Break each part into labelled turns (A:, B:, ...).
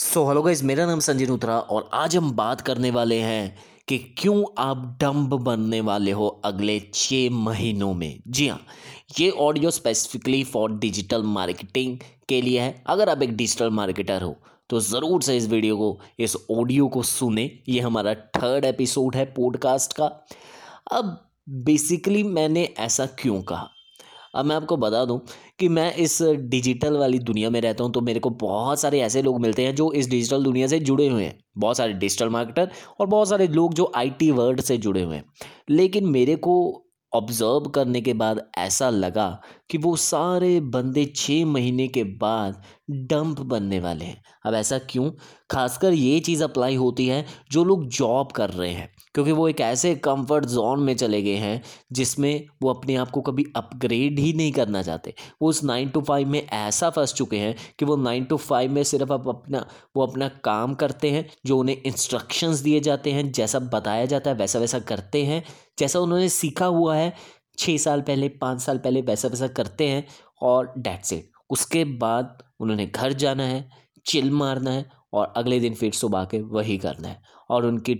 A: So hello guys मेरा नाम संजय नूत्रा और आज हम बात करने वाले हैं कि क्यों आप डम्ब बनने वाले हो अगले छः महीनों में? जी हाँ ये audio specifically for digital marketing के लिए है। अगर आप एक डिजिटल मार्केटर हो तो ज़रूर से इस वीडियो को, इस ऑडियो को सुने। ये हमारा थर्ड एपिसोड है पॉडकास्ट का। अब बेसिकली मैंने ऐसा क्यों कहा? अब मैं आपको बता दूँ कि मैं इस डिजिटल वाली दुनिया में रहता हूँ तो मेरे को बहुत सारे ऐसे लोग मिलते हैं जो इस डिजिटल दुनिया से जुड़े हुए हैं। बहुत सारे डिजिटल मार्केटर और बहुत सारे लोग जो आईटी वर्ल्ड से जुड़े हुए हैं। लेकिन मेरे को ऑब्ज़र्व करने के बाद ऐसा लगा कि वो सारे बंदे छः महीने के बाद डंप बनने वाले हैं। अब ऐसा क्यों? खासकर ये चीज़ अप्लाई होती है जो लोग जॉब कर रहे हैं, क्योंकि वो एक ऐसे कंफर्ट जोन में चले गए हैं जिसमें वो अपने आप को कभी अपग्रेड ही नहीं करना चाहते। वो उस नाइन टू फाइव में ऐसा फंस चुके हैं कि वो नाइन टू फाइव में सिर्फ़ अब अपना, वो अपना काम करते हैं, जो उन्हें इंस्ट्रक्शंस दिए जाते हैं, जैसा बताया जाता है, वैसा वैसा करते हैं, जैसा उन्होंने सीखा हुआ है छः साल पहले, पाँच साल पहले वैसा वैसा करते हैं, और डेट्स इट उसके बाद उन्होंने घर जाना है, चिल मारना है और अगले दिन फिर सुबह के वही करना है। और उनकी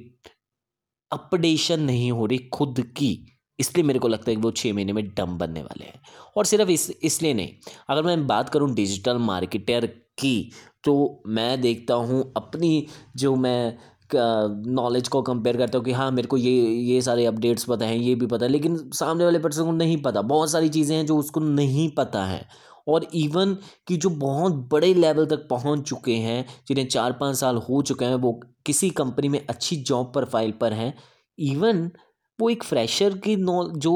A: अपडेशन नहीं हो रही खुद की, इसलिए मेरे को लगता है कि वो छः महीने में डम बनने वाले हैं। और सिर्फ़ इस, इसलिए नहीं, अगर मैं बात करूँ डिजिटल मार्केटर की तो मैं देखता हूँ अपनी जो मैं नॉलेज को कंपेयर करता हूँ कि हाँ मेरे को ये ये सारे अपडेट्स पता हैं, ये भी पता है, लेकिन सामने वाले पर्सन को नहीं पता। बहुत सारी चीज़ें हैं जो उसको नहीं पता है। और इवन कि जो बहुत बड़े लेवल तक पहुँच चुके हैं, जिन्हें चार पाँच साल हो चुके हैं, वो किसी कंपनी में अच्छी जॉब प्रोफ़ाइल पर हैं इवन वो एक फ्रेशर की नॉ जो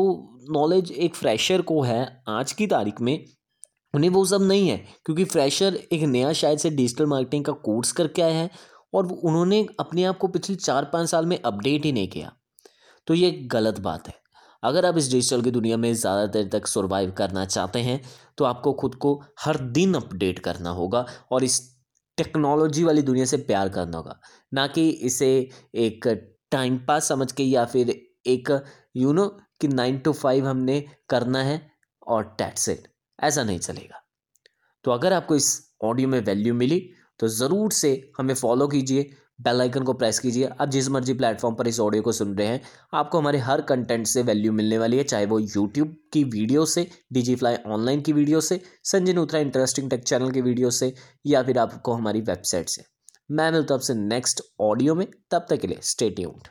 A: नॉलेज एक फ्रेशर को है आज की तारीख में, उन्हें वो सब नहीं है, क्योंकि फ्रेशर एक नया शायद से डिजिटल मार्केटिंग का कोर्स करके आया है, और उन्होंने अपने आप को पिछले चार पाँच साल में अपडेट ही नहीं किया। तो ये गलत बात है। अगर आप इस डिजिटल की दुनिया में ज़्यादा देर तक सर्वाइव करना चाहते हैं तो आपको खुद को हर दिन अपडेट करना होगा और इस टेक्नोलॉजी वाली दुनिया से प्यार करना होगा। ना कि इसे एक टाइम पास समझ के या फिर एक यू नो कि नाइन टू फाइव हमने करना है और टैट्स इट ऐसा नहीं चलेगा। तो अगर आपको इस ऑडियो में वैल्यू मिली तो ज़रूर से हमें फॉलो कीजिए। बेल आइकन को प्रेस कीजिए। आप जिस मर्ज़ी प्लेटफॉर्म पर इस ऑडियो को सुन रहे हैं, आपको हमारे हर कंटेंट से वैल्यू मिलने वाली है, चाहे वो यूट्यूब की वीडियो से डीजी फ्लाई ऑनलाइन की वीडियो से, संजय नूत्रा इंटरेस्टिंग टेक चैनल की वीडियो से, या फिर आपको हमारी वेबसाइट से। मैं मिलता हूँ आपसे नेक्स्ट ऑडियो में, तब तक के लिए स्टे ट्यून्ड